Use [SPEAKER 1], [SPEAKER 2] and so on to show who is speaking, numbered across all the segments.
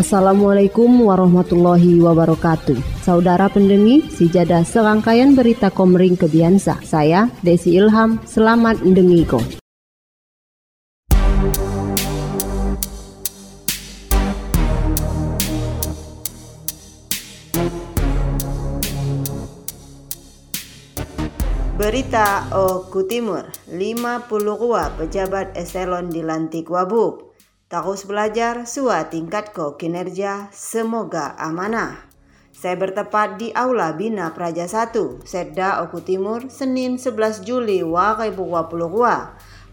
[SPEAKER 1] Assalamualaikum warahmatullahi wabarakatuh. Saudara pendengi, sijada serangkaian berita komering kebiasa. Saya Desi Ilham, selamat mendengiko.
[SPEAKER 2] Berita Oku Timur, 50 rua pejabat eselon dilantik wabuk. Terus belajar, sua tingkat ko kinerja, semoga amanah. Saya bertepat di Aula Bina Praja 1, Sedda Oku Timur, Senin 11 Juli 2022.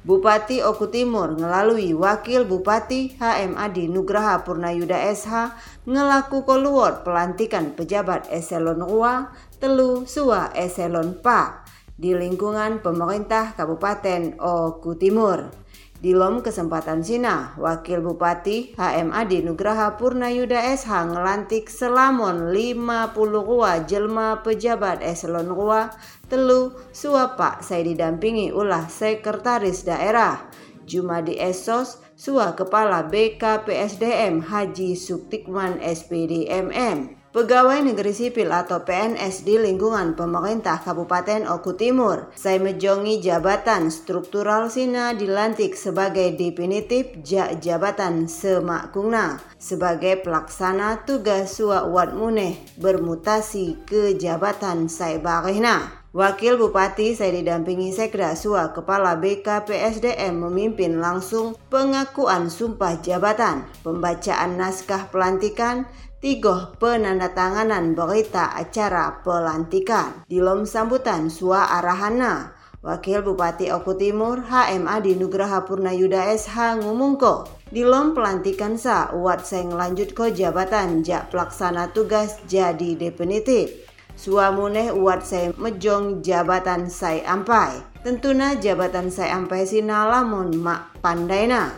[SPEAKER 2] Bupati Oku Timur melalui Wakil Bupati HM Adi Nugraha Purnayuda SH ngelaku keluar pelantikan pejabat eselon rua telu sua eselon pa di lingkungan pemerintah Kabupaten Oku Timur. Di lom kesempatan Sina, Wakil Bupati HM Adi Nugraha Purnayuda SH ngelantik selamon 50 rua jelma pejabat eselon rua telu suapa saya didampingi ulah sekretaris daerah. Jumadi Esos, Sua Kepala BKPSDM Haji Suktikman SPD MM. Pegawai Negeri Sipil atau PNS di lingkungan pemerintah Kabupaten Oku Timur, saya mejongi jabatan struktural Sina dilantik sebagai definitif ja jabatan semakungna sebagai pelaksana tugas sua wat muneh bermutasi ke jabatan saya barehna. Wakil Bupati saya didampingi Sekda Sua Kepala BKPSDM memimpin langsung pengakuan sumpah jabatan, pembacaan naskah pelantikan, tiga penandatanganan berita acara pelantikan. Di lom sambutan Sua Arahana, Wakil Bupati Oku Timur HM Adi Nugraha Purnayuda SH ngumungko di lom pelantikan sa uat seng lanjut ko jabatan jak pelaksana tugas jadi definitif. Suamuneh uat saya mejong jabatan saya ampai. Tentuna jabatan saya ampai sinalamun mak pandaina.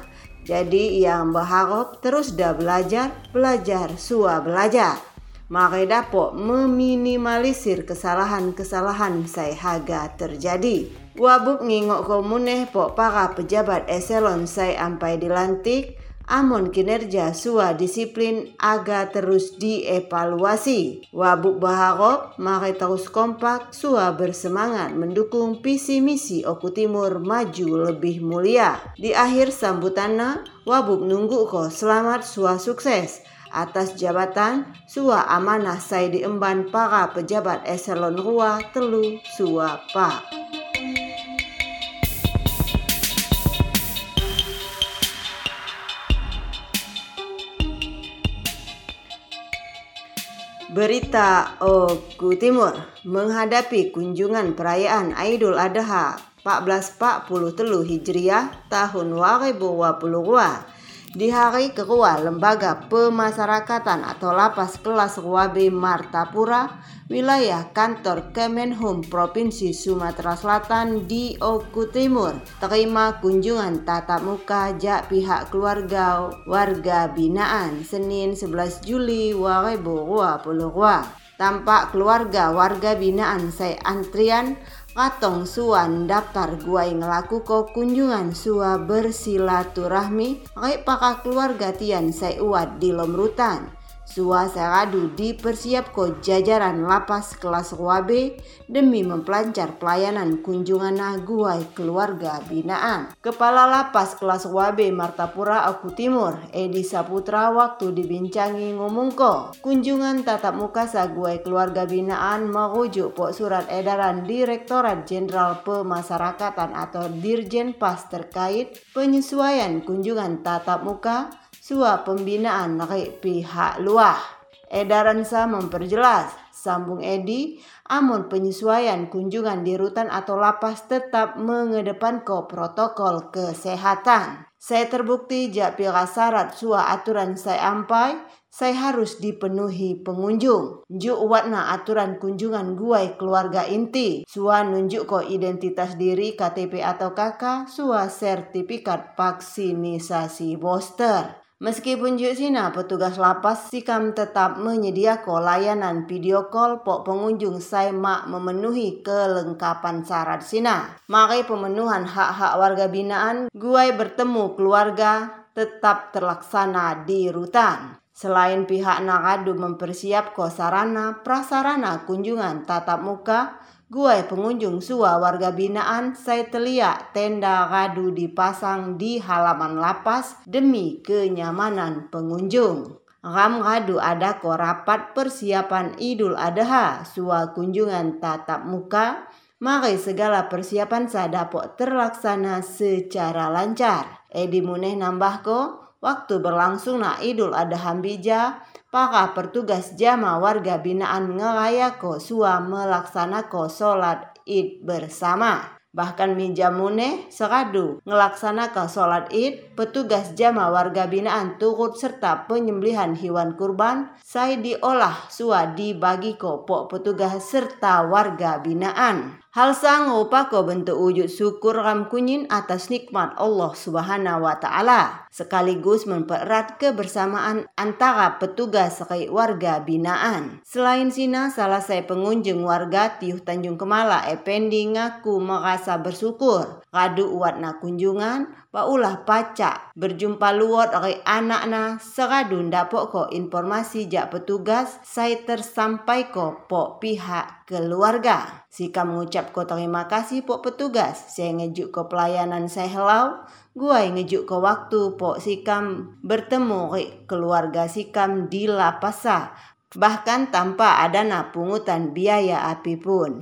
[SPEAKER 2] Jadi yang berharap terus dah belajar, belajar, sua belajar. Maka dapat meminimalisir kesalahan-kesalahan saya haga terjadi. Wabuk ngingok komuneh pok para pejabat eselon saya ampai dilantik, amon kinerja sua disiplin aga terus dievaluasi. Wabuk berharap mari terus kompak sua bersemangat mendukung visi misi Oku Timur maju lebih mulia. Di akhir sambutannya, Wabuk nunggu ko selamat sua sukses atas jabatan sua amanah saya diemban para pejabat eselon rua telu sua pak. Berita Oku Timur menghadapi kunjungan perayaan Idul Adha 1443 Hijriah tahun 2022 di hari kedua Lembaga Pemasyarakatan atau Lapas Kelas Ruabe Martapura, wilayah kantor Kemenhum Provinsi Sumatera Selatan di Oku Timur, terima kunjungan tatap muka jak pihak keluarga warga binaan Senin 11 Juli 2022. Tampak keluarga warga binaan saya antrian Katong suan daftar guai ngelaku ko kunjungan sua bersilaturahmi Rai paka keluarga tian uat di lomrutan Sua seradu dipersiap ko jajaran lapas kelas Wabe demi mempelancar pelayanan kunjungan guai keluarga binaan. Kepala lapas kelas Wabe Martapura Aku Timur, Edi Saputra waktu dibincangi ngomong ko kunjungan tatap muka saguai keluarga binaan merujuk pok surat edaran Direktorat Jenderal Pemasyarakatan atau Dirjen Pas terkait penyesuaian kunjungan tatap muka sua pembinaan dari pihak luar. Edaran sa memperjelas Sambung Edi, amun penyesuaian kunjungan di rutan atau lapas tetap mengedepankan protokol kesehatan. Saya terbukti jak pira syarat sua aturan saya ampai, saya harus dipenuhi pengunjung. Juk warna aturan kunjungan guai keluarga inti. Sua nunjuk ko identitas diri KTP atau KK, sua sertifikat vaksinisasi booster. Meskipun juk petugas lapas sikam tetap menyediakan layanan video call pok pengunjung saya mak memenuhi kelengkapan syarat sina. Maka pemenuhan hak-hak warga binaan guai bertemu keluarga tetap terlaksana di rutan. Selain pihak Nagadu mempersiapkan sarana prasarana kunjungan tatap muka, Gue pengunjung sua warga binaan saya telia tenda gadu dipasang di halaman lapas demi kenyamanan pengunjung. Ram gadu ada rapat persiapan Idul Adha sua kunjungan tatap muka maka segala persiapan sadapok terlaksana secara lancar. Edi muneh nambah ko waktu berlangsung na Idul Adha Hambija Para pertugas jama warga binaan ko sua ko solat id bersama. Bahkan Mijamune sekadu ngelaksanakan sholat id, petugas jama warga binaan turut serta penyembelihan hewan kurban, saya diolah sua dibagi ko pok petugas serta warga binaan. Hal sang upako bentuk wujud syukur ram kunyin atas nikmat Allah Subhanahu wa taala sekaligus mempererat kebersamaan antara petugas sekai warga binaan. Selain sina salah saya pengunjung warga Tiuh Tanjung Kemala Ependi ngaku merasa bersyukur kadu uatna kunjungan paulah pacak. Berjumpa luot oleh anakna. Seradu dapok ko informasi jak petugas saya tersampai ko pok pihak keluarga. Sika mengucap ko terima kasih pok petugas. Saya ngejuk ko pelayanan saya helau. Gua ngejuk ko waktu pok sikam bertemu keluarga sikam di lapasa bahkan tanpa ada pungutan biaya apa pun.